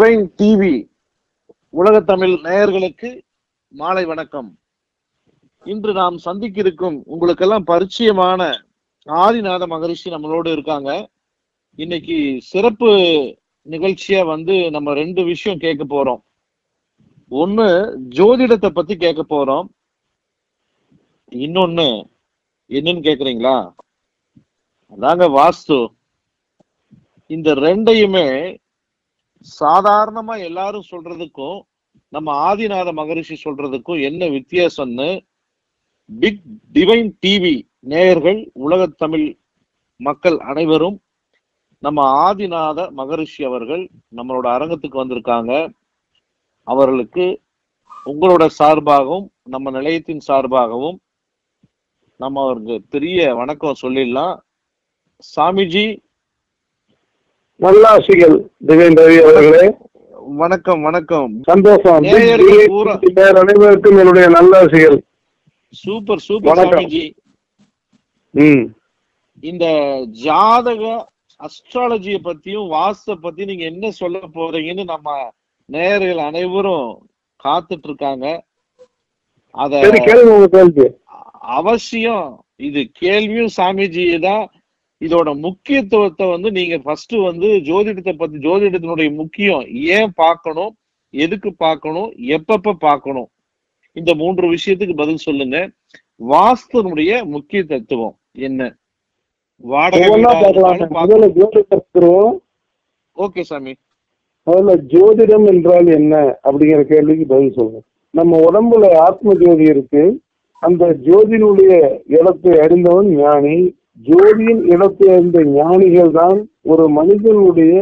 Divine TV உலக தமிழ் நேயர்களுக்கு மாலை வணக்கம். இன்று நாம் சந்திக்க இருக்கும் உங்களுக்கெல்லாம் பரிச்சயமான ஆதிநாத மகரிஷி நம்மளோடு இருக்காங்க. இன்னைக்கு சிறப்பு நிகழ்ச்சியா வந்து நம்ம ரெண்டு விஷயம் கேட்க போறோம். ஒண்ணு ஜோதிடத்தை பத்தி கேட்க போறோம். இன்னொன்னு என்னன்னு கேக்குறீங்களா? அதாங்க வாஸ்து. இந்த ரெண்டையுமே சாதாரணமா எல்லாரும் சொல்றதுக்கும் நம்ம ஆதிநாத மகரிஷி சொல்றதுக்கும் என்ன வித்தியாசம்னு பிக் டிவைன் டிவி நேயர்கள் உலக தமிழ் மக்கள் அனைவரும் நம்ம ஆதிநாத மகரிஷி அவர்கள் நம்மளோட அரங்கத்துக்கு வந்திருக்காங்க. அவர்களுக்கு உங்களோட சார்பாகவும் நம்ம நிலையத்தின் சார்பாகவும் நம்ம அவருக்கு பெரிய வணக்கம் சொல்லிடலாம். சாமிஜி நல்லாசிகள் திவேன் ரவி அவர்களே. வணக்கம் வணக்கம். சந்தோஷம். அனைவருக்கும் என்னுடைய நல்லாசிகள். சூப்பர் சூப்பர் வணக்கம். ம். இந்த ஜாதக அஸ்ட்ராலஜிய பத்தியும் வாஸ்த பத்தி நீங்க என்ன சொல்ல போறீங்கன்னு நம்ம நேயர்கள் அனைவரும் காத்துட்டு இருக்காங்க அத அவசியம் இது கேள்வியும் சாமிஜி தான் இதோட முக்கியத்துவத்தை வந்து நீங்க ஃபர்ஸ்ட் வந்து ஜோதிடத்தை பத்தி ஜோதிடத்தினுடைய முக்கியம் ஏன் பார்க்கணும் எதுக்கு பார்க்கணும் எப்பப்ப பார்க்கணும்? இந்த மூன்று விஷயத்துக்கு பதில் சொல்லுங்க. வாஸ்துனுடைய முக்கிய தத்துவம் என்ன? ஓகே சாமி. முதல்ல ஜோதிடம் என்றால் என்ன? அப்படிங்கிற கேள்விக்கு பதில் சொல்லுங்க. நம்ம உடம்புல ஆத்ம ஜோதி இருக்கு. அந்த ஜோதியினுடைய இடத்தை அறிந்தவன் ஞானி. ஜோதியின் இடத்தை அறிந்த ஞானிகள் தான் ஒரு மனிதனுடைய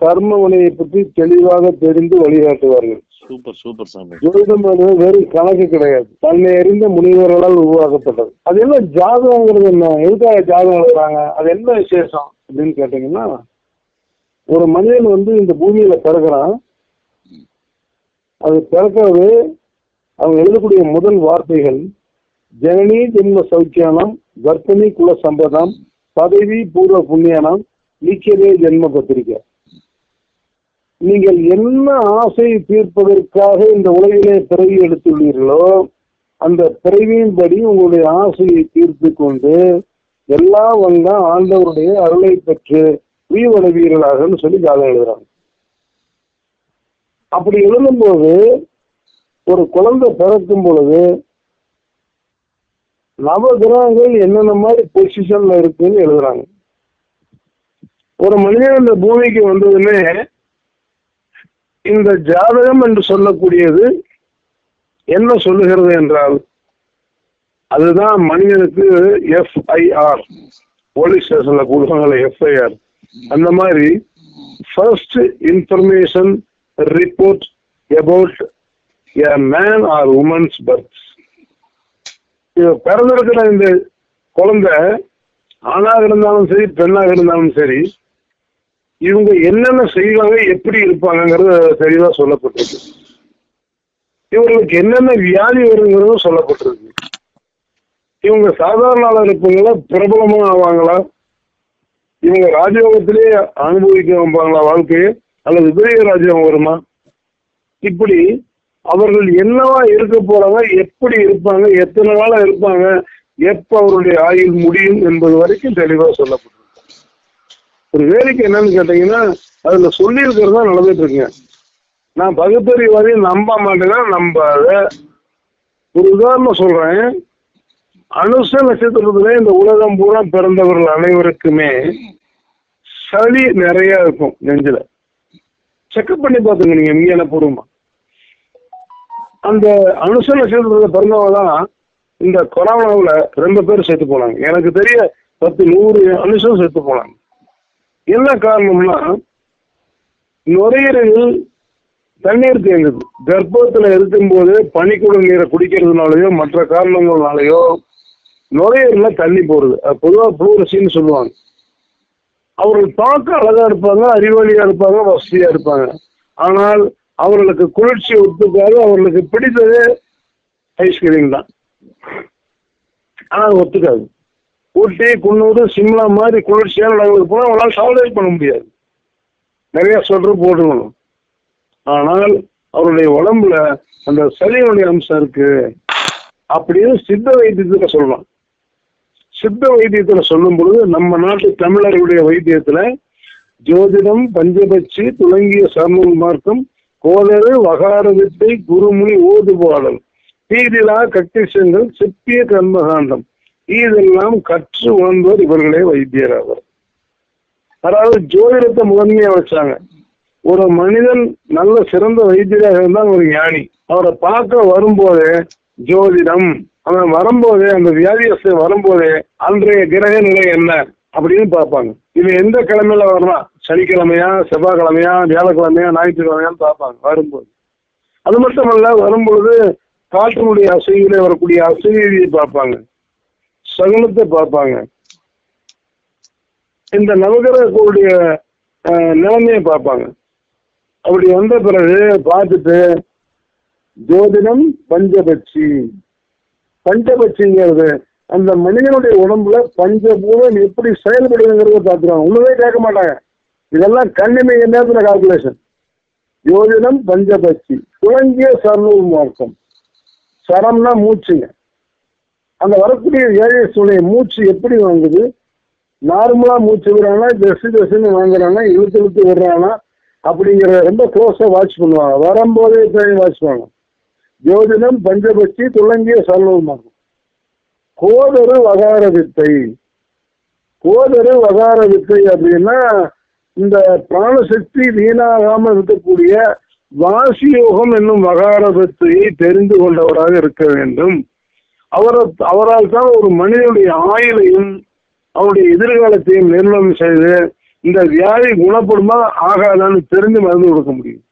கர்ம வினையை பற்றி தெளிவாக தெரிந்து வழிகாட்டுவார்கள். சூப்பர் சூப்பர் சாமி. ஜோதிடம் வெறும் கணக்கு கிடையாது. தன்னை அறிந்த முனிவர்களால் உருவாக்கப்பட்டது. அது என்ன ஜாதகங்கிறது என்ன? எதுக்காக ஜாதகம் எழுதுறாங்க அது என்ன விசேஷம் அப்படின்னு கேட்டீங்கன்னா ஒரு மனிதன் வந்து இந்த பூமியில பிறகுறான் அது பிறக்கிறது அவங்க எழுதக்கூடிய முதல் வார்த்தைகள் ஜனனி ஜென்ம சௌக்கியானம் கர்ப்பிணி குல சம்பதம் பதவி பூர்வ புண்ணியானம் நீக்கியதே ஜென்ம பத்திரிகை. நீங்கள் என்ன ஆசையை தீர்ப்பதற்காக இந்த உலகிலே பிறவி எடுத்துள்ளீர்களோ அந்த பிறவியின்படி உங்களுடைய ஆசையை தீர்த்து கொண்டு எல்லாம் வந்த ஆண்டவருடைய அருளை பெற்று உயிர்வடைவீர்களாகன்னு சொல்லி காலம் எழுதுறாங்க. அப்படி எழுதும்போது ஒரு குழந்தை பிறக்கும் பொழுது நவ கிரகங்கள் என்னென்ன மாதிரி பொசிஷன்ல இருக்குன்னு எழுதுறாங்க. ஒரு மனிதன் இந்த பூமிக்கு வந்ததுமே இந்த ஜாதகம் என்று சொல்லக்கூடியது என்ன சொல்லுகிறது என்றால் அதுதான் மனிதனுக்கு எஃப்ஐஆர் போலீஸ் ஸ்டேஷன்ல கொடுப்பாங்கல்ல எஃப்ஐஆர் அந்த மாதிரி first information report about a man or womans birth பிறந்திருக்கிற இந்த குழந்தை ஆணாக இருந்தாலும் சரி பெண்ணாக இருந்தாலும் சரி இவங்க என்னென்ன செய்வாங்க எப்படி இருப்பாங்கங்கிறது தெளிவா சொல்லப்பட்டிருக்கு. இவங்களுக்கு என்னென்ன வியாதி வருங்கிறதும் சொல்லப்பட்டிருக்கு. இவங்க சாதாரண இருப்பவங்களா பிரபலமா ஆவாங்களா? இவங்க ராஜயோகத்திலே அனுபவிக்க வைப்பாங்களா வாழ்க்கையை? அல்லது விபரீத ராஜ்யம் வருமா? இப்படி அவர்கள் என்னவா இருக்க போறாங்க எப்படி இருப்பாங்க எத்தனை நாளா இருப்பாங்க எப்ப அவருடைய ஆயுள் முடியும் என்பது வரைக்கும் தெளிவா சொல்லப்பட்டிருக்கு. ஒரு வேலைக்கு என்னன்னு கேட்டீங்கன்னா அதுல சொல்லியிருக்கிறது தான் நடந்துட்டு இருக்கேன் நான் வரையும் நம்ப மாட்டேன்னா நம்பாத. ஒரு உதாரணம் சொல்றேன். அனுச நட்சத்திரத்துல இந்த உலகம் பூரா பிறந்தவர்கள் அனைவருக்குமே சளி நிறைய இருக்கும் நெஞ்சில. செக்அப் பண்ணி பார்த்துங்க நீங்க விஞ்ஞான பூர்வமா அந்த அனுச நட்சத்திரத்துல பிறந்தவங்க தான் இந்த கொரோனாவில் ரொம்ப பேர் சேர்த்து போனாங்க. எனக்கு தெரிய பத்து நூறு அனுஷம் செத்து போனாங்க. என்ன காரணம்னா நுரையீரல் தண்ணீர் தேங்குது. கர்ப்பத்தில் இருக்கும்போது பனிக்குடம் நீரை குடிக்கிறதுனாலயோ மற்ற காரணங்கள்னாலயோ நுரையீரல்ல தண்ணி போடுது. அது பொதுவாக புளூரசின்னு சொல்லுவாங்க. அவர்கள் பார்க்க அழகா இருப்பாங்க அறிவாளியா இருப்பாங்க வசதியா இருப்பாங்க. ஆனால் அவர்களுக்கு குளிர்ச்சி ஒத்துக்காது அவர்களுக்கு பிடித்தது ஐஸ்கிரீம் தான். ஆனால் ஒத்துக்காது. ஊட்டி குன்னூர் சிம்லா மாதிரி குளிர்ச்சியான இடங்களுக்கு போனால் அவங்களால சால்வேட் பண்ண முடியாது. நிறைய சொல்ற போட்டுக்கணும். ஆனால் அவருடைய உடம்புல அந்த சளியுடைய அம்சம் இருக்கு அப்படின்னு சித்த வைத்தியத்துல சொல்லலாம். சித்த வைத்தியத்துல சொல்லும் பொழுது நம்ம நாட்டு தமிழர்களுடைய வைத்தியத்துல ஜோதிடம் பஞ்சபட்சி துலங்கிய சர்ம மார்க்கம் கோதரு வகாரதத்தை வித்தை குருமுனி ஓதுபாடல் தீதிலா கட்டிசங்கள் சிப்பிய கர்மகாண்டம். இதெல்லாம் கற்று உணர்ந்தவர் இவர்களே வைத்தியர் அவர். அதாவது ஜோதிடத்தை முதன்மையா வச்சாங்க. ஒரு மனிதன் நல்ல சிறந்த வைத்தியராக இருந்தால் ஒரு ஞானி. அவரை பார்க்க வரும்போதே ஜோதிடம். அவன் வரும்போதே அந்த வியாதியஸ்தை வரும்போதே அன்றைய கிரக நிலை என்ன அப்படின்னு பார்ப்பாங்க. இவன் எந்த கிழமையில வரலாம் சனிக்கிழமையா செவ்வாய்க்கிழமையா வியாழக்கிழமையா ஞாயிற்றுக்கிழமையான்னு பார்ப்பாங்க வரும்போது. அது மட்டுமல்ல வரும்பொழுது காற்றினுடைய அசைவிலே வரக்கூடிய அசைவியை பார்ப்பாங்க. சகுனத்தை பார்ப்பாங்க. இந்த நவகிரகங்களுடைய நிலைமையை பார்ப்பாங்க. அப்படி வந்த பிறகு பார்த்துட்டு ஜோதிடம் பஞ்சபட்சி. பஞ்சபட்சிங்கிறது அந்த மனிதனுடைய உடம்புல பஞ்சபூதம் எப்படி செயல்படுதுங்கிறத பார்த்துருவாங்க. ஒண்ணுமே கேட்க மாட்டாங்க. இதெல்லாம் கண்ணிமை நேரத்துல கால்குலேஷன் யோஜனம் பஞ்சபட்சி துவங்கிய சர்ணூர் மார்க்கம். சரம்னா மூச்சுங்க. அந்த வரக்கூடிய ஏழை சூழ்நிலை மூச்சு எப்படி வாங்குது? நார்மலா மூச்சு விடுறானா டெஸ்ட் டெஸ்ட்னு வாங்குறானா இழுத்து இழுத்து விடுறானா அப்படிங்கிற ரொம்ப க்ளோஸா வாட்ச் பண்ணுவாங்க. வரும்போதே வாட்ச் பண்ணுவாங்க. ஜோதிடம் பஞ்சபட்சி துளங்கிய சர்ணூர் மார்க்கம். கோதரு வகார வித்தை. கோதரு வகார வித்தை அப்படின்னா இந்த பிராணசக்தி வீணாகாம இருக்கக்கூடிய வாசியோகம் என்னும் வகார தெரிந்து கொண்டவராக இருக்க வேண்டும். அவரை அவரால் தான் ஒரு மனிதனுடைய ஆயுளையும் அவருடைய எதிர்காலத்தையும் நிர்ணயம் செய்து இந்த வியாதி குணப்படுமா ஆகாதான்னு தெரிந்து மருந்து கொடுக்க முடியும்.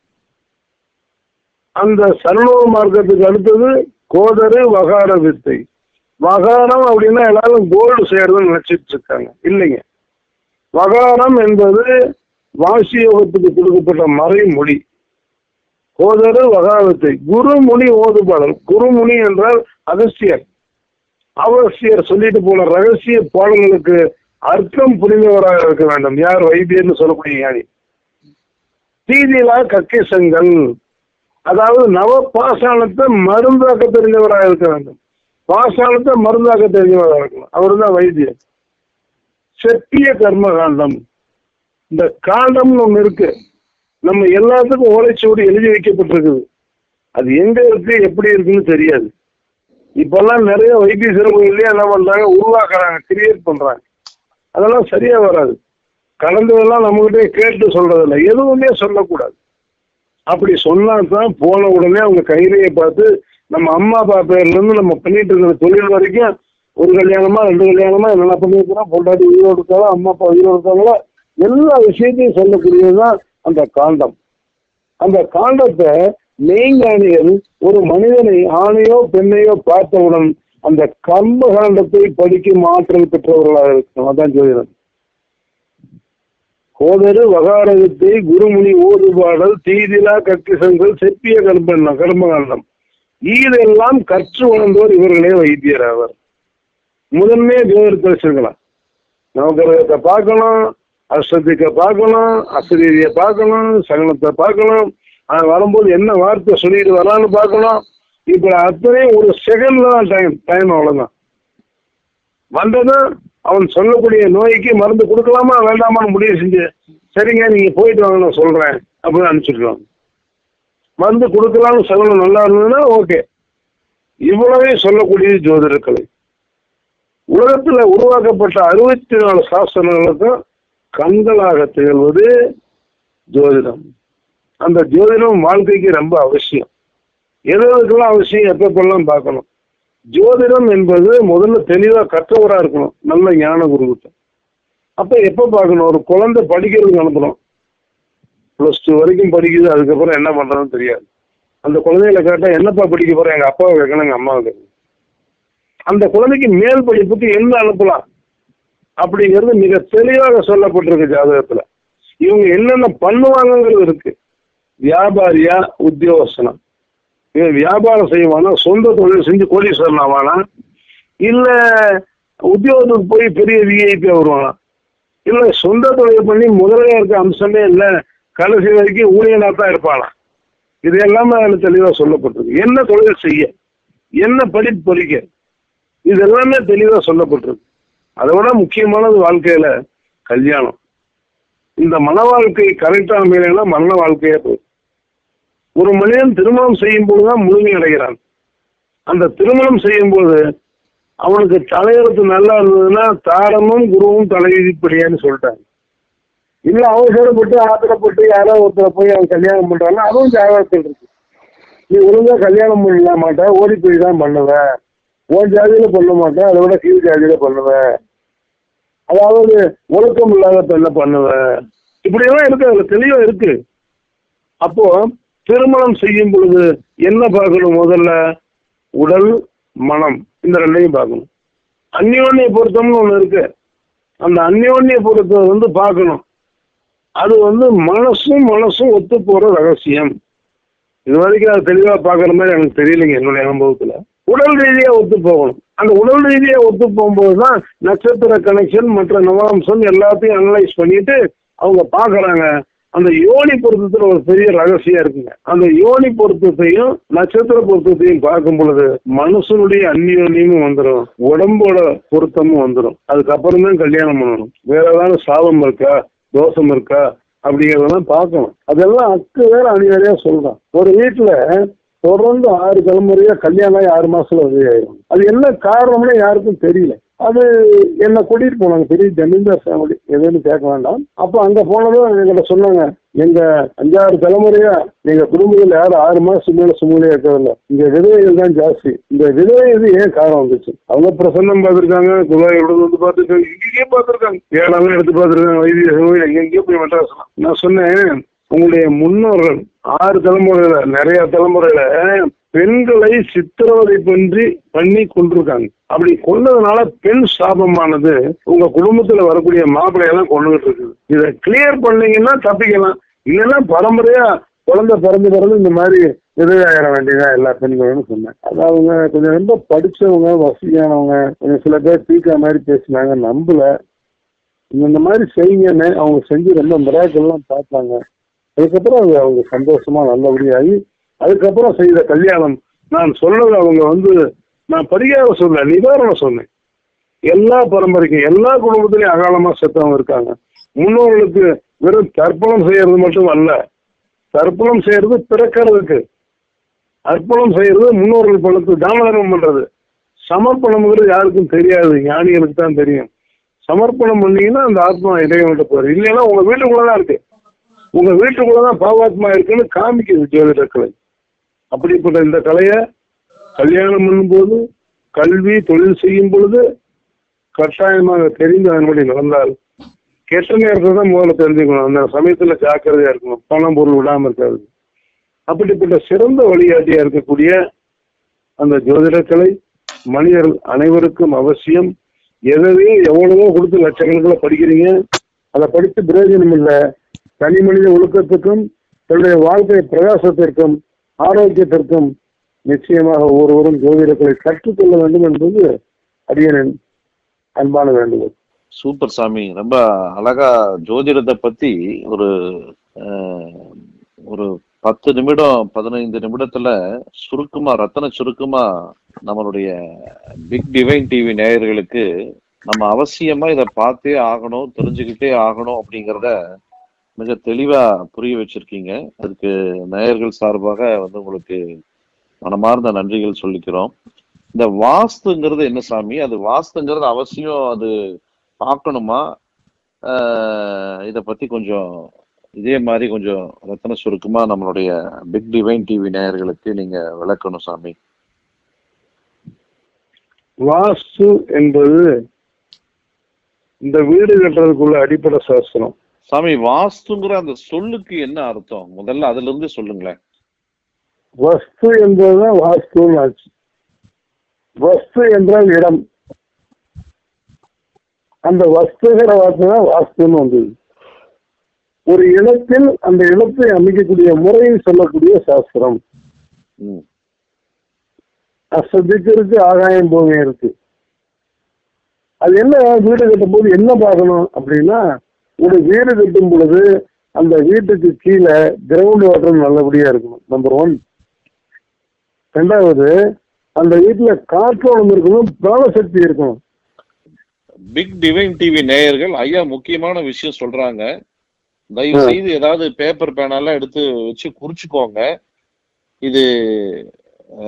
அந்த சரணோக மார்க்கத்துக்கு அடுத்தது கோதரு வகார வித்தை வகாரம் அப்படின்னா எல்லாரும் கோல்டு செய்யறதுன்னு நினைச்சிட்டு இருக்காங்க. இல்லைங்க. வகாரம் என்பது வாசியோகத்துக்கு கொடுக்கப்பட்ட மறைமொழி. கோதரு வகாரத்தை குருமுனி ஓதுபாடல். குருமுனி என்றால் அகஸ்தியர் அவசியர் சொல்லிட்டு போன ரகசிய பாடல்களுக்கு அர்த்தம் புரிந்தவராக இருக்க வேண்டும். யார் வைத்தியர்னு சொல்லக்கூடிய ஞானி. தீதிலா கக்கேசங்கள். அதாவது நவ பாசானத்தை மருந்தாக்க தெரிஞ்சவராக இருக்க வேண்டும். பாசாணத்தை மருந்தாக்க தெரிஞ்சவராக இருக்கணும் அவர் தான் வைத்தியர். செப்பிய கர்ம காண்டம். இந்த காண்டம்னு ஒண்ணு இருக்கு. நம்ம எல்லாத்துக்கும் ஓலைச்சுவடி எழுதி வைக்கப்பட்டிருக்குது. அது எங்க இருக்கு எப்படி இருக்குன்னு தெரியாது. இப்பெல்லாம் நிறைய வைத்திய சிறப்புகள்லயே என்ன பண்றாங்க? உருவாக்குறாங்க கிரியேட் பண்றாங்க. அதெல்லாம் சரியா வராது. கலந்ததெல்லாம் நம்மகிட்ட கேட்டு சொல்றதில்ல. எதுவுமே சொல்லக்கூடாது. அப்படி சொன்னா தான் போன உடனே அவங்க கையிலேயே பார்த்து நம்ம அம்மா அப்பா பேர்ல இருந்து நம்ம பண்ணிட்டு இருக்கிற தொழில் வரைக்கும் ஒரு கல்யாணமா ரெண்டு கல்யாணமா என்னென்ன பண்ணிருக்கிறோம் பொண்டாட்டி உயிரோடு இருக்காங்களா அம்மா அப்பா உயிரோடு இருக்காங்களா? எல்லா விஷயத்தையும் சொல்லக்கூடியதுதான் அந்த காண்டம். அந்த காண்டத்தை மெய்ஞானிகள் ஒரு மனிதனை ஆணையோ பெண்ணையோ பார்த்தவுடன் அந்த கர்ம காண்டத்தை படிக்கும் ஆற்றல் பெற்றவர்களாக இருக்கணும். அதான் சொல்கிறேன் கோதரு வகாரகத்தை குருமுனி ஓதுபாடல் தீதிலா கக்கிசங்கள் செப்பிய கர்ம கர்மகாண்டம் இதெல்லாம் கற்று உணர்ந்தோர் இவர்களே வைத்தியர் அவர் முதன்மையே ஜோதிடத்தை வச்சிருக்கலாம் நவகிரகத்தை பார்க்கணும் அஷ்டத்துக்க பார்க்கணும் அசிரியரை பார்க்கணும் சகனத்தை பார்க்கணும். அது வரும்போது என்ன வார்த்தை சொல்லிட்டு வரான்னு பார்க்கணும். இப்ப அத்தனையும் ஒரு செகண்ட்ல தான் டைம் டைம் அவ்வளவுதான். வந்ததும் அவன் சொல்லக்கூடிய நோய்க்கு மருந்து கொடுக்கலாமா வேண்டாமான்னு முடிவு செஞ்சு சரிங்க நீங்க போயிட்டு வாங்க நான் சொல்றேன் அப்படின்னு அனுப்பிச்சிருக்காங்க மருந்து கொடுக்கலாம்னு சகலம் நல்லா இருந்ததுன்னா ஓகே இவ்வளவே சொல்லக்கூடியது ஜோதிடக்கலை. உலகத்துல உருவாக்கப்பட்ட அறுபத்தி நாலு சாஸ்திரங்களுக்கும் கண்களாக திகழ்வது ஜோதிடம். அந்த ஜோதிடம் வாழ்க்கைக்கு ரொம்ப அவசியம். எதற்கெல்லாம் எதுக்கெல்லாம் அவசியம் எப்பப்பெல்லாம் பார்க்கணும்? ஜோதிடம் என்பது முதல்ல தெளிவா கற்றவரா இருக்கணும். நல்ல ஞான குருகிட்ட அப்ப எப்ப பார்க்கணும்? ஒரு குழந்தை படிக்கிறதுக்கு அனுப்பணும். பிளஸ் டூ வரைக்கும் படிக்குது அதுக்கப்புறம் என்ன பண்றதுன்னு தெரியாது. அந்த குழந்தைகளை கேட்டா என்னப்பா படிக்க போறேன் எங்க அப்பாவை கேட்கணும் எங்க அம்மாவை கேட்கணும். அந்த குழந்தைக்கு மேல் படிப்புக்கு என்ன அனுப்பலாம்? அப்படிங்கிறது மிக தெளிவாக சொல்லப்பட்டிருக்கு ஜாதகத்துல. இவங்க என்னென்ன பண்ணுவாங்கங்கிறது இருக்கு. வியாபாரியா உத்தியோகஸ்தனா? இவன் வியாபாரம் செய்வானா? சொந்த தொழில் செஞ்சு கோடீஸ்வரன் ஆவானா இல்ல உத்தியோகத்துக்கு போய் பெரிய விஐபி வருவானா? இல்ல சொந்த தொழில் பண்ணி முதலையா இருக்க அம்சமே இல்ல கடைசி வரைக்கும் ஊழியனா தான் இருப்பானா? இது எல்லாமே அதுல தெளிவா சொல்லப்பட்டிருக்கு. என்ன தொழில் செய்ய? என்ன படிப்பு படிக்க? இது எல்லாமே தெளிவா சொல்லப்பட்டிருக்கு. அதை விட முக்கியமானது வாழ்க்கையில கல்யாணம். இந்த மன வாழ்க்கை கரெக்டா அமையலைன்னா மரண வாழ்க்கையே போகும் ஒரு மனிதன் திருமணம் செய்யும் போதுதான் முழுமை அடைகிறான். அந்த திருமணம் செய்யும் போது அவனுக்கு தலையெழுத்து நல்லா இருந்ததுன்னா தாரமும் குருவும் தலைவிதிப்படியான்னு சொல்லிட்டாங்க. இல்லை அவசரப்பட்டு ஆத்திரப்பட்டு யாரோ ஒருத்தரை போய் அவன் கல்யாணம் பண்றான்னா அதுவும் ஜாதகத்தில் இருக்கு. நீ ஒழுங்கா கல்யாணம் பண்ண மாட்ட ஓடி போய் தான் பண்ணுவேன் உன் ஜாதியில பண்ண மாட்டேன் அதை விட கீழ் ஜாதியில பண்ணுவேன். அதாவது ஒழுக்கம் இல்லாத பெண்ண பண்ணுவேன். இப்படியெல்லாம் இருக்கு அதுல தெளிவா இருக்கு. அப்போ திருமணம் செய்யும் பொழுது என்ன பார்க்கணும் முதல்ல? உடல் மனம். இந்த ரெண்டையும் பார்க்கணும். அந்யோன்ய பொருத்தம்னு ஒண்ணு இருக்கு. அந்த அந்யோன்ய பொருத்தம் வந்து பார்க்கணும். அது வந்து மனசும் மனசும் ஒத்து போற ரகசியம். இது வரைக்கும் அது தெளிவா பார்க்குற மாதிரி எனக்கு தெரியலைங்க என்னுடைய அனுபவத்துல. உடல் ரீதியா ஒத்து போகணும். அந்த உடல் ரீதியா ஒத்து போகும்போது தான் நட்சத்திர கனெக்ஷன் மற்ற நவாம்சம் எல்லாத்தையும் அனலைஸ் பண்ணிட்டு அவங்க பாக்குறாங்க அந்த யோனி பொருத்தத்துல ஒரு பெரிய ரகசியம் இருக்குங்க. அந்த யோனி பொருத்தத்தையும் நட்சத்திர பொருத்தத்தையும் பார்க்கும் பொழுது மனுஷனுடைய அந்நியோன்யமும் வந்துடும் உடம்போட பொருத்தமும் வந்துடும் அதுக்கப்புறம் தான் கல்யாணம் பண்ணணும். வேற ஏதாவது சாபம் இருக்கா? தோஷம் இருக்கா? அப்படிங்கறதெல்லாம் பார்க்கணும். அதெல்லாம் அக்கு வேற அணிவரையா சொல்றான். ஒரு வீட்டுல தொடர்ந்து ஆறு தலைமுறையா கல்யாணம் ஆகி ஆறு மாசத்துல உதவி ஆயிரும். அது என்ன காரணம்னு யாருக்கும் தெரியல. அது என்ன கூட்டிட்டு போனாங்க. பெரிய ஜமீன்தார் ஃபேமிலி எதுன்னு கேட்க வேண்டாம். அப்போ அங்க போனதும் எங்கிட்ட சொன்னாங்க எங்க அஞ்சாறு தலைமுறையா எங்க குடும்பத்தில் யாரும் ஆறு மாசம் மேல சுமூலையா இருக்கிறதில்ல. இங்க விதவைகள் தான் ஜாஸ்தி. இந்த விதவை இது ஏன் காரணம் வந்துச்சு? அவங்க பிரசன்னம் பார்த்திருக்காங்க. குழாய் எடுத்து வந்து பார்த்துருக்காங்க. இங்கேயே பார்த்திருக்காங்க. ஏழாம் எடுத்து பார்த்திருக்காங்க. வைத்திய கோயில் எங்கெங்கேயோ போய் மெட்ராஸ்லாம் நான் சொன்னேன் உங்களுடைய முன்னோர்கள் ஆறு தலைமுறையில நிறைய தலைமுறையில பெண்களை சித்திரவதை பண்ணி பண்ணி கொண்டிருக்காங்க. அப்படி கொண்டதுனால பெண் சாபமானது உங்க குடும்பத்துல வரக்கூடிய மாப்பிள்ளையெல்லாம் கொண்டுகிட்டு இருக்குது. இதை கிளியர் பண்ணீங்கன்னா தப்பிக்கலாம். இல்லைன்னா பரம்பரையா குழந்தை பிறந்து பிறந்து இந்த மாதிரி விதவையாயிர வேண்டியதா எல்லா பெண்களும் சொன்னேன். அது அவங்க கொஞ்சம் ரொம்ப படிச்சவங்க வசதியானவங்க கொஞ்சம் சில பேர் தீக்கா மாதிரி பேசினாங்க நம்பல. இந்த மாதிரி செய்யுங்கன்னு அவங்க செஞ்சு ரொம்ப மிராக்கள்லாம் பார்த்தாங்க. அதுக்கப்புறம் அது அவங்க சந்தோஷமா நல்லபடியாகி அதுக்கப்புறம் செய்த கல்யாணம். நான் சொன்னது அவங்க வந்து நான் பரிகாரம் சொல்ல நிவாரணம் சொன்னேன். எல்லா பரம்பரைக்கும் எல்லா குடும்பத்திலையும் அகாலமா செத்தவங்க இருக்காங்க. முன்னோர்களுக்கு வெறும் தர்ப்பணம் செய்யறது மட்டும் அல்ல. தர்ப்பணம் செய்யறது பிறக்கிறதுக்கு. அர்ப்பணம் செய்யறது முன்னோர்கள் பணத்து தான தர்மம் பண்றது. சமர்ப்பணம்ங்கிறது யாருக்கும் தெரியாது. ஞானிகளுக்கு தான் தெரியும். சமர்ப்பணம் பண்ணீங்கன்னா அந்த ஆத்மா இறைவன்கிட்ட போறது இல்லைன்னா உங்க வீட்டுக்குள்ளதான் இருக்கு. உங்க வீட்டுக்குள்ளதான் பாவாத்மா இருக்குன்னு காமிக்குது ஜோதிட கலை. அப்படிப்பட்ட இந்த கலையை கல்யாணம் பண்ணும்போது கல்வி தொழில் செய்யும் பொழுது கட்டாயமாக தெரிந்து அதன்படி நடந்தால் கெட்ட நேரத்தை தான் முதல்ல தெரிஞ்சுக்கணும். அந்த சமயத்துல ஜாக்கிரதையா இருக்கணும். பணம் பொருள் விடாம இருக்காது. அப்படிப்பட்ட சிறந்த வழிகாட்டியா இருக்கக்கூடிய அந்த ஜோதிடக்கலை மனிதர்கள் அனைவருக்கும் அவசியம். எதையும் எவ்வளவோ கொடுத்து லட்சக்கணக்கில் படிக்கிறீங்க. அதை படித்து பிரயோஜனம் இல்லை. தனி மனித ஒழுக்கத்துக்கும் தன்னுடைய வாழ்க்கை பிரகாசத்திற்கும் ஆரோக்கியத்திற்கும் நிச்சயமாக ஒவ்வொருவரும் ஜோதிடத்தை கற்றுக்கொள்ள வேண்டும் என்பது அடியனின் அன்பான வேண்டுகோள். சூப்பர் சாமி. ரொம்ப அழகா ஜோதிடத்தை பத்தி ஒரு ஒரு பத்து நிமிடம் பதினைந்து நிமிடத்துல சுருக்கமா ரத்தன சுருக்கமா நம்மளுடைய பிக் டிவைன் டிவி நேயர்களுக்கு நம்ம அவசியமா இதை பார்த்தே ஆகணும் தெரிஞ்சுக்கிட்டே ஆகணும் அப்படிங்கிறத மிக தெளிவா புரிய வச்சிருக்கீங்க. அதுக்கு நேயர்கள் சார்பாக வந்து உங்களுக்கு மனமார்ந்த நன்றிகள் சொல்லிக்கிறோம். இந்த வாஸ்துங்கிறது என்ன சாமி? அது வாஸ்துங்கிறது அவசியம் அது பார்க்கணுமா? ஆஹ் இத பத்தி கொஞ்சம் இதே மாதிரி கொஞ்சம் ரத்தன சுருக்கமா நம்மளுடைய பிக் டிவைன் டிவி நேயர்களுக்கு நீங்க விளக்கணும் சாமி. வாஸ்து என்பது இந்த வீடு கட்டுறதுக்குள்ள அடிப்படை சாஸ்திரம். சாமி வாஸ்துங்கிற அந்த சொல்லுக்கு என்ன அர்த்தம்? முதல்ல அதுல இருந்து சொல்லுங்களேன். வஸ்து என்பதுதான் வாஸ்துன்னு ஆச்சு. வஸ்து என்றால் இடம். அந்த வஸ்துங்கிற வார்த்தை தான் வாஸ்துன்னு வந்தது. ஒரு இடத்தில் அந்த இடத்தை அமைக்கக்கூடிய முறையை சொல்லக்கூடிய சாஸ்திரம். அசதிக்கு இருக்கு ஆகாயம் பூமி இருக்கு. அது என்ன? வீடு கட்டும் போது என்ன பார்க்கணும் அப்படின்னா ஒரு வீடு கட்டும் பொழுது அந்த வீட்டுக்கு கீழே கிரவுண்ட் வாட்டர் நல்லபடியா இருக்கணும் நம்பர் ஒன் ரெண்டாவது அந்த வீட்டுல காற்றோளம் இருக்கணும் பிராணசக்தி இருக்கணும். பிக் டிவைன் டிவி நேயர்கள் ஐயா முக்கியமான விஷயம் சொல்றாங்க. தயவு. செய்து ஏதாவது பேப்பர் பேனெல்லாம் எடுத்து வச்சு குறிச்சுக்கோங்க. இது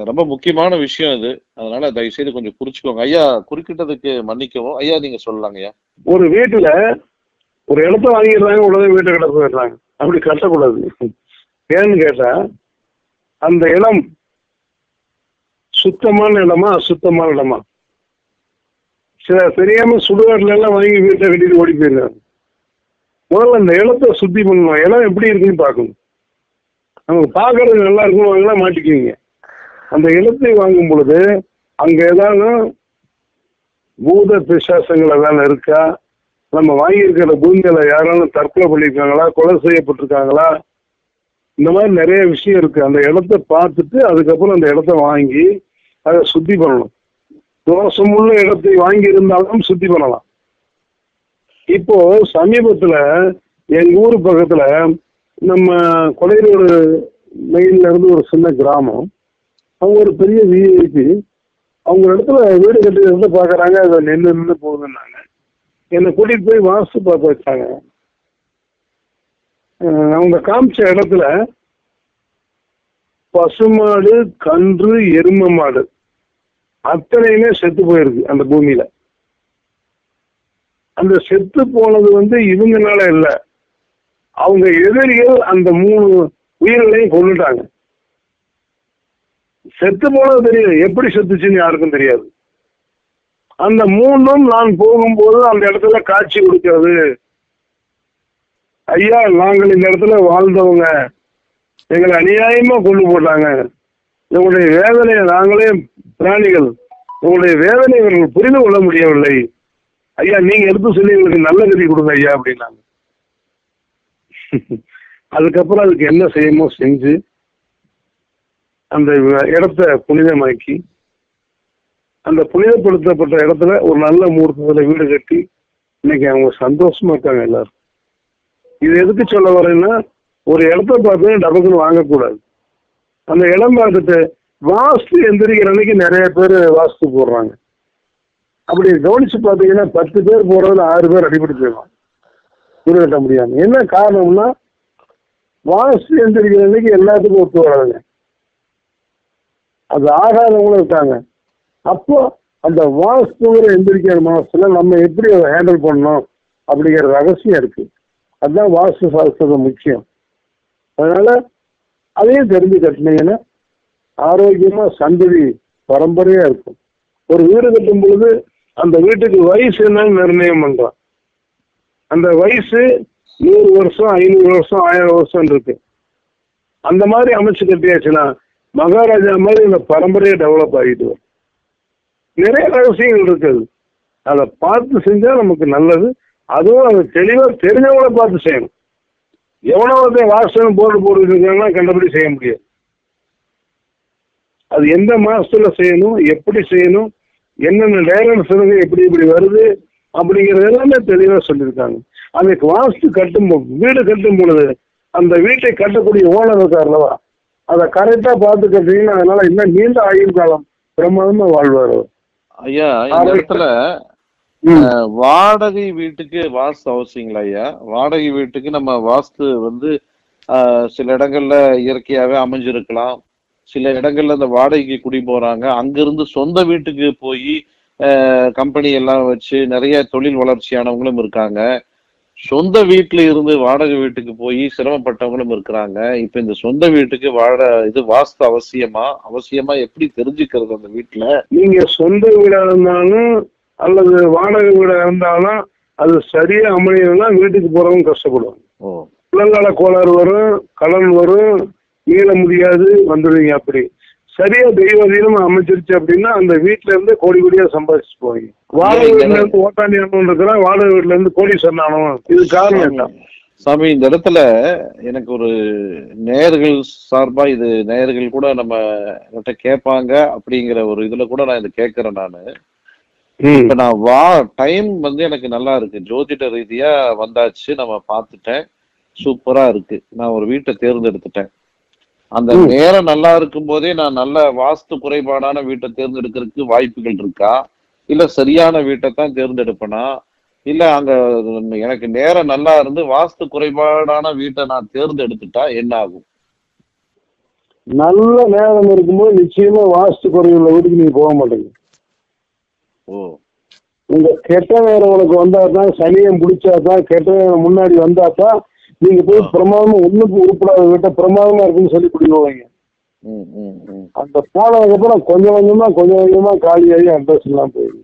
ரொம்ப முக்கியமான விஷயம் இது. அதனால தயவு செய்து கொஞ்சம் குறிச்சுக்கோங்க. ஐயா குறுக்கிட்டதுக்கு மன்னிக்கவும். ஐயா நீங்க சொல்லலாங்க ஐயா. ஒரு வீட்டுல ஒரு இடத்த வாங்கிடுறாங்க உடனே வீட்டை கட்ட போயிடுறாங்க அப்படி கட்டக்கூடாது. ஏன்னு கேட்டா அந்த இடம் சுத்தமான இடமா அசுத்தமான இடமா? சில தெரியாம சுடுகாட்டுல எல்லாம் வாங்கி வீட்டை கட்டிட்டு ஓடி போயிருக்காங்க முதல்ல அந்த இடத்த சுத்தி பண்ணணும். இடம் எப்படி இருக்குன்னு பார்க்கணும். நமக்கு பார்க்கறது நல்லா இருக்கும் வாங்கலாம் மாட்டிக்குவீங்க. அந்த இடத்தை வாங்கும் பொழுது அங்க ஏதாவது பூத பிசாசங்கள் ஏதாவது இருக்கா? நம்ம வாங்கியிருக்கிற பூமியில யாராலும் தற்கொலை பண்ணியிருக்காங்களா கொலை செய்யப்பட்டிருக்காங்களா? இந்த மாதிரி நிறைய விஷயம் இருக்கு. அந்த இடத்த பார்த்துட்டு அதுக்கப்புறம் அந்த இடத்த வாங்கி அதை சுத்தி பண்ணணும். தோஷமுள்ள இடத்தை வாங்கி இருந்தாலும் சுத்தி பண்ணலாம். இப்போ சமீபத்துல எங்க ஊர் பக்கத்துல நம்ம கொடையூர் மெயின்ல இருந்து ஒரு சின்ன கிராமம். அவங்க ஒரு பெரிய விஐபி அவங்க இடத்துல வீடு கட்டி இருந்து பாக்குறாங்க அதை நின்று நின்று போகுதுன்னாங்க. என்னை கூட்டிட்டு போய் வாஸ்து பார்க்க வச்சாங்க. அவங்க காமிச்ச இடத்துல பசுமாடு கன்று எரும மாடு அத்தனையுமே செத்து போயிருக்கு அந்த பூமியில. அந்த செத்து போனது வந்து இவங்கனால இல்ல. அவங்க எதிரிகள் அந்த மூணு உயிர்களையும் கொண்டுட்டாங்க செத்து போனது தெரியல. எப்படி செத்துச்சுன்னு யாருக்கும் தெரியாது. அந்த மூணும் நான் போகும்போது அந்த இடத்துல காட்சி கொடுக்கிறது. ஐயா நாங்கள் இந்த இடத்துல வாழ்ந்தவங்க. எங்களை அநியாயமா கொண்டு போட்டாங்க. உங்களுடைய வேதனையை நாங்களே பிராணிகள் உங்களுடைய வேதனை இவர்கள் புரிந்து கொள்ள முடியவில்லை. ஐயா நீங்க எடுத்து சொல்லி எங்களுக்கு நல்ல கதி கொடுங்க ஐயா அப்படின்னாங்க. அதுக்கப்புறம் அதுக்கு என்ன செய்யுமோ செஞ்சு அந்த இடத்த புனிதமாக்கி அந்த புனிதப்படுத்தப்பட்ட இடத்துல ஒரு நல்ல முகூர்த்தத்தில் வீடு கட்டி இன்னைக்கு அவங்க சந்தோஷமா இருக்காங்க எல்லாரும். இது எதுக்கு சொல்ல வரேன்னா ஒரு இடத்த பார்த்து டபக்குன்னு வாங்கக்கூடாது. அந்த இடம் பார்த்துட்டு வாஸ்து எந்திரிக்கிற அன்னைக்கு நிறைய பேர் வாஸ்து போடுறாங்க. அப்படி கவனிச்சு பார்த்தீங்கன்னா பத்து பேர் போடுறதுல ஆறு பேர் அடிபட்டு போயிடலாம் வீடு கட்ட முடியாம. என்ன காரணம்னா வாஸ்து எந்திரிக்கிற அன்னைக்கு எல்லாத்துக்கும் ஒத்து வராதுங்க அது ஆகாதவங்களும் இருக்காங்க. அப்போ அந்த வாஸ்துங்கிற எந்திரிக்கிற மாசத்துல நம்ம எப்படி அதை ஹேண்டில் பண்ணணும்? அப்படிங்கிற ரகசியம் இருக்கு. அதுதான் வாஸ்து சாஸ்திரம் முக்கியம். அதனால அதையும் தெரிஞ்சு கட்டினீங்கன்னா ஆரோக்கியமா சந்ததி பரம்பரையா இருக்கும். ஒரு வீடு கட்டும் பொழுது அந்த வீட்டுக்கு வயசு என்னன்னு நிர்ணயம் பண்றான் அந்த வயசு நூறு வருஷம் ஐநூறு வருஷம் ஆயிரம் வருஷம் இருக்கு. அந்த மாதிரி அமைச்சு கட்டியாச்சுன்னா மகாராஜா மாதிரி இந்த பரம்பரையை டெவலப் ஆகிட்டு வரும் நிறைய ரகசியங்கள் இருக்குது. அதை பார்த்து செஞ்சா நமக்கு நல்லது. அதுவும் அதை தெளிவாக தெரிஞ்சவங்கள பார்த்து செய்யணும். எவனோ ஒருத்தன் வாசகம் போர்டு போட்டு கண்டபடி செய்ய முடியாது. அது எந்த மாசத்துல செய்யணும் எப்படி செய்யணும் என்னென்ன டைரக்ட் சிறகு எப்படி இப்படி வருது அப்படிங்கிறது எல்லாமே தெளிவாக சொல்லியிருக்காங்க. அதுக்கு வாஸ்து கட்டும் வீடு கட்டும் பொழுது அந்த வீட்டை கட்டக்கூடிய ஓனர் இருக்கார்லவா அதை கரெக்டாக பார்த்து கட்டுறீங்கன்னா அதனால இன்னும் நீண்ட ஆயுள் காலம் பிரமாதமாக வாழ்வார். அவர். ஐயா இந்த. இடத்துல வாடகை வீட்டுக்கு வாஸ்து அவசியங்களா ஐயா? வாடகை வீட்டுக்கு நம்ம வாஸ்து வந்து சில இடங்கள்ல இயற்கையாவே அமைஞ்சிருக்கலாம். சில இடங்கள்ல இந்த வாடகைக்கு குடி போறாங்க. அங்கிருந்து சொந்த வீட்டுக்கு போய் கம்பெனி எல்லாம் வச்சு நிறைய தொழில் வளர்ச்சியானவங்களும் இருக்காங்க. சொந்த வீட்டுல இருந்து வாடகை வீட்டுக்கு போய் சிரமப்பட்டவங்களும் இருக்கிறாங்க. இப்ப இந்த சொந்த வீட்டுக்கு வாட இது வாஸ்து அவசியமா? அவசியமா எப்படி தெரிஞ்சுக்கிறது அந்த வீட்டுல நீங்க சொந்த வீடா இருந்தாலும் அல்லது வாடகை வீடா இருந்தாலும் அது சரியா அமையணும்னா வீட்டுக்கு போறவங்க கஷ்டப்படுவாங்க. ஓ. உலங்கால கோளாறு வரும் கடன் வரும் மீள முடியாது வந்துடுவீங்க அப்படி. சரியா தெய்வாதீனம் அமைச்சிருச்சு அப்படின்னா அந்த வீட்டுல இருந்து கோடி கோடியா சம்பாதிச்சு போவீங்க. வாடகை வீட்டுல இருந்து ஓட்டாண்டி அண்ணன் இருக்கிறான் வாடகை வீட்டுல இருந்து கோடி சொன்னானோ? இது காரணம் என்ன? சாமி இந்த இடத்துல எனக்கு ஒரு நேயர்கள் சார்பா இது நேயர்கள் கூட நம்ம என்கிட்ட கேட்பாங்க அப்படிங்கிற ஒரு இதுல கூட நான் இதை கேட்கறேன் நானு. இப்ப நான் வா டைம் வந்து எனக்கு நல்லா இருக்கு. ஜோதிட ரீதியா வந்தாச்சு நம்ம பார்த்துட்டேன். சூப்பரா இருக்கு. நான் ஒரு வீட்டை தேர்ந்தெடுத்துட்டேன். அந்த. நேரம் நல்லா இருக்கும் போதே நான் நல்ல வாஸ்து குறைபாடான வீட்டை தேர்ந்தெடுக்கிறதுக்கு வாய்ப்புகள் இருக்கா? இல்ல சரியான வீட்டை தான் தேர்ந்தெடுப்பேனா? இல்ல அங்க எனக்கு நேரம் நல்லா இருந்து வாஸ்து குறைபாடான வீட்டை நான் தேர்ந்தெடுத்துட்டா என்ன ஆகும்? நல்ல நேரம் இருக்கும்போது நிச்சயமா வாஸ்து குறையுள்ள வீட்டுக்கு நீங்க போக மாட்டீங்க. ஓ. உங்க கெட்ட நேரம் உனக்கு வந்தா தான் சனியம் பிடிச்சா தான் கெட்ட நேரம் முன்னாடி வந்தா தான் நீங்க போய். பிரமாதமா ஒண்ணுக்கு உருப்படாத வீட்டை பிரமாதமா இருக்குன்னு சொல்லி ம் அந்த போனதுக்கு அப்புறம் கொஞ்சம் கொஞ்சமா கொஞ்சம் கொஞ்சமா காலியாகி அட்ரஸ் எல்லாம் போயிடுது.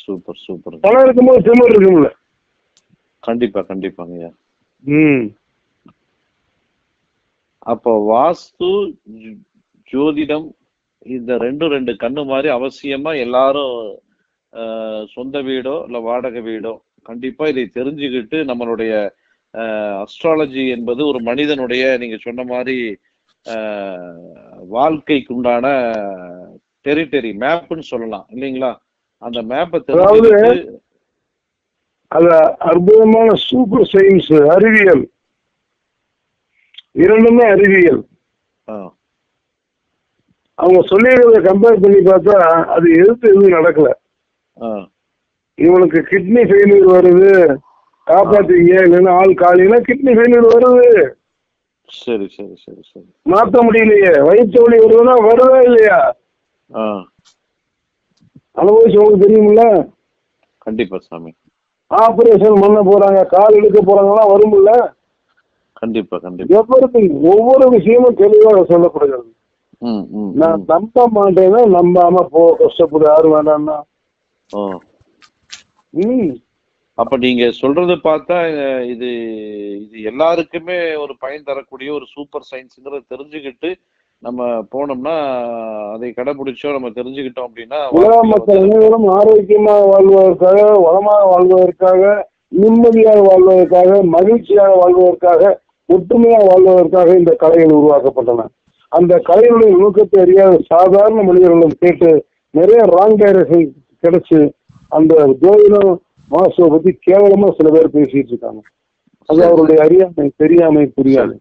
Super super. பணம் இருக்கும்போது திமிர் இருக்கும்ல? கண்டிப்பா கண்டிப்பாங்கய்யா ம். அப்போ வாஸ்து ஜோதிடம் இந்த ரெண்டும் ரெண்டு கண்ணு மாதிரி அவசியமா எல்லாரும் சொந்த வீடோ இல்ல வாடகை வீடோ கண்டிப்பா இதை தெரிஞ்சுக்கிட்டு நம்மளுடைய அஸ்ட்ராலஜி என்பது ஒரு மனிதனுடைய நீங்க சொன்ன மாதிரி ஆஹ், வாழ்க்கைக்குண்டான டெரிட்டரி மேப்னு சொல்லலாம். இல்லைங்களா? அந்த மேப்பை அதாவது அது அற்புதமான சூப்பர் சயின்ஸ் அறிவியல். இரண்டுமே அறிவியல். ஆ, அவங்க சொல்லிடுறத கம்பேர் பண்ணி பார்த்தா அது எதிர்த்து எதுவும் நடக்கல. இவனுக்கு கிட்னி ஃபெயிலியர் வருது. காப்பாத்தீங்க இல்லைன்னா ஆள் காலினா கிட்னி ஃபெயிலியர் வருது. சரி சரி சரி சரி. மாத்த முடியலையே. வயிற்று வலி வருதுன்னா வருதா இல்லையா? அனுபவிச்சு உங்களுக்கு தெரியுமில்ல? கண்டிப்பா சாமி. ஆபரேஷன் பண்ண போறாங்க. கால் இழுக்க போறாங்கலாம் வரும்ல? கண்டிப்பா கண்டிப்பா. எவ்வளவு ஒவ்வொரு விஷயமும் தெளிவாக சொல்லப்படுகிறது. நான். நம்ப மாட்டேன்னா நம்பாம போ கஷ்டப்படு. யாரு வேண்டாம்னா. ஓ. ம் அப்ப நீங்க சொல்றது பார்த்தா இது இது எல்லாருக்குமே ஒரு பயன் தரக்கூடிய ஒரு சூப்பர் சயின்ஸ்ங்கிறத தெரிஞ்சுக்கிட்டு நம்ம போனோம்னா அதை கடைபிடிச்சோம் நம்ம தெரிஞ்சுக்கிட்டோம் அப்படின்னா உலக மக்கள் அனைவரும் ஆரோக்கியமாக வாழ்வதற்காக வளமாக வாழ்வதற்காக நிம்மதியாக வாழ்வதற்காக மகிழ்ச்சியாக வாழ்வதற்காக ஒற்றுமையாக வாழ்வதற்காக இந்த கலைகள் உருவாக்கப்பட்டன. அந்த கலைகளுடைய நுணுக்கத்தை அறியாத சாதாரண மனிதர்களும் கேட்டு நிறைய ராங் டைரக்ஷன் கிடைச்சு அந்த ஜோதிடம் மாசுவை பத்தி கேவலமா சில பேர் பேசிட்டு இருக்காங்க. அது அவருடைய அறியாமை தெரியாமை புரியாமை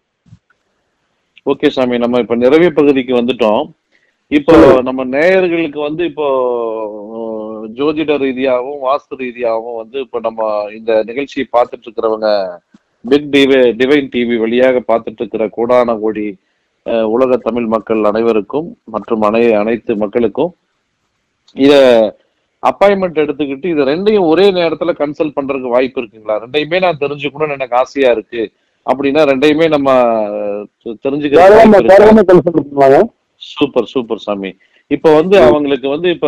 ஓகே சாமி நம்ம இப்ப நிறைவு பகுதிக்கு வந்துட்டோம். இப்போ நம்ம நேயர்களுக்கு வந்து இப்போ ஜோதிட ரீதியாகவும் வாஸ்து ரீதியாகவும் வந்து இப்போ நம்ம இந்த நிகழ்ச்சியை பார்த்துட்டு இருக்கிறவங்க பிக் டிவை டிவைன் டிவி வழியாக பார்த்துட்டு இருக்கிற கோடான கோடி உலக தமிழ் மக்கள் அனைவருக்கும் மற்றும் அனை அனைத்து மக்களுக்கும் இத அப்பாயின்மெண்ட் எடுத்துக்கிட்டு இது ரெண்டையும் ஒரே நேரத்துல கன்சல்ட் பண்றதுக்கு வாய்ப்பு இருக்குங்களா? ரெண்டையுமே நான் தெரிஞ்சுக்கணும்னு எனக்கு ஆசையா இருக்கு. அப்படின்னா ரெண்டையுமே நம்ம பண்ணுவாங்க சூப்பர் சூப்பர் சாமி. இப்ப வந்து அவங்களுக்கு வந்து இப்ப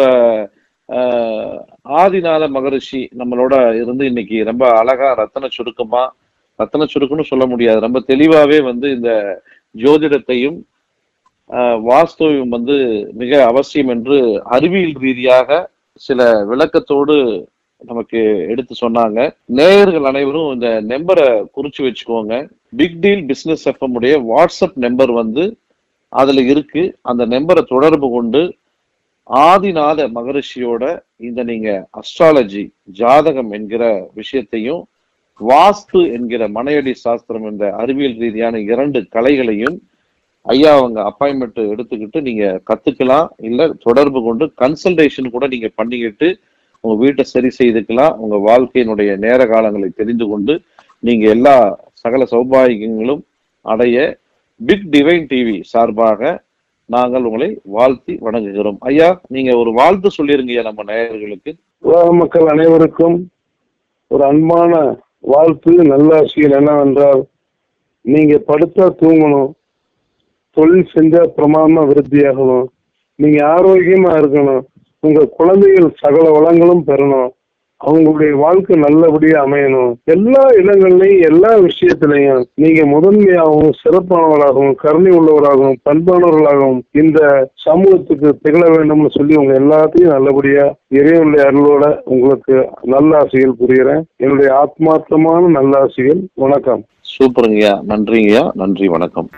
ஆதிநாத மகரிஷி நம்மளோட இருந்து இன்னைக்கு ரொம்ப அழகா ரத்தன சுருக்கமா ரத்தன சுருக்கம்னு சொல்ல முடியாது. ரொம்ப தெளிவாவே வந்து இந்த ஜோதிடத்தையும் வாஸ்துவையும் வந்து மிக அவசியம் என்று அறிவியல் ரீதியாக சில விளக்கத்தோடு நமக்கு எடுத்து சொன்னாங்க. நேயர்கள் அனைவரும் இந்த நம்பரை குறிச்சு வச்சுக்கோங்க. பிக் டீல் பிஸ்னஸ் எஃப்எம் உடைய வாட்ஸ்அப் நம்பர் வந்து அதுல இருக்கு. அந்த நம்பரை தொடர்பு கொண்டு ஆதிநாத மகரிஷியோட இந்த நீங்க அஸ்ட்ராலஜி ஜாதகம் என்கிற விஷயத்தையும் வாஸ்து என்கிற மனையடி சாஸ்திரம் என்ற அறிவியல் ரீதியான இரண்டு கலைகளையும் ஐயா அவங்க அப்பாயின்மெண்ட் எடுத்துக்கிட்டு நீங்க கத்துக்கலாம். இல்ல தொடர்பு கொண்டு கன்சல்டேஷன் கூட நீங்க பண்ணிக்கிட்டு உங்க வீட்டை சரி செய்துக்கலாம். உங்க வாழ்க்கையினுடைய நேர காலங்களை தெரிந்து கொண்டு நீங்க எல்லா சகல சௌபாகியங்களும் அடைய பிக் டிவைன் டிவி சார்பாக நாங்கள் உங்களை வாழ்த்தி வணங்குகிறோம். ஐயா நீங்க ஒரு வாழ்த்து சொல்லிருங்கய்யா நம்ம நேயர்களுக்கு. உலக மக்கள் அனைவருக்கும் ஒரு அன்பான வாழ்த்து விஷயம் என்னவென்றால் நீங்க படுத்தா தூங்கணும் தொழில் செஞ்சா பிரமாதமா விருத்தியாகணும். நீங்க ஆரோக்கியமா இருக்கணும். உங்க குழந்தைகள் சகல வளங்களும் பெறணும். அவங்களுடைய வாழ்க்கை நல்லபடியா அமையணும். எல்லா இடங்கள்லயும் எல்லா விஷயத்திலையும் நீங்க முதன்மையாகவும் சிறப்பானவராகவும் கருணை உள்ளவராகவும் பண்பானவர்களாகவும் இந்த சமூகத்துக்கு திகழ வேண்டும்னு சொல்லி உங்க எல்லாத்தையும் நல்லபடியா இறைவனுடைய அருளோட உங்களுக்கு நல்லாசிகள் புரிகிறேன். என்னுடைய ஆத்மார்த்தமான நல்லாசிகள் வணக்கம். சூப்பருங்கய்யா. நன்றிங்கய்யா. நன்றி வணக்கம்.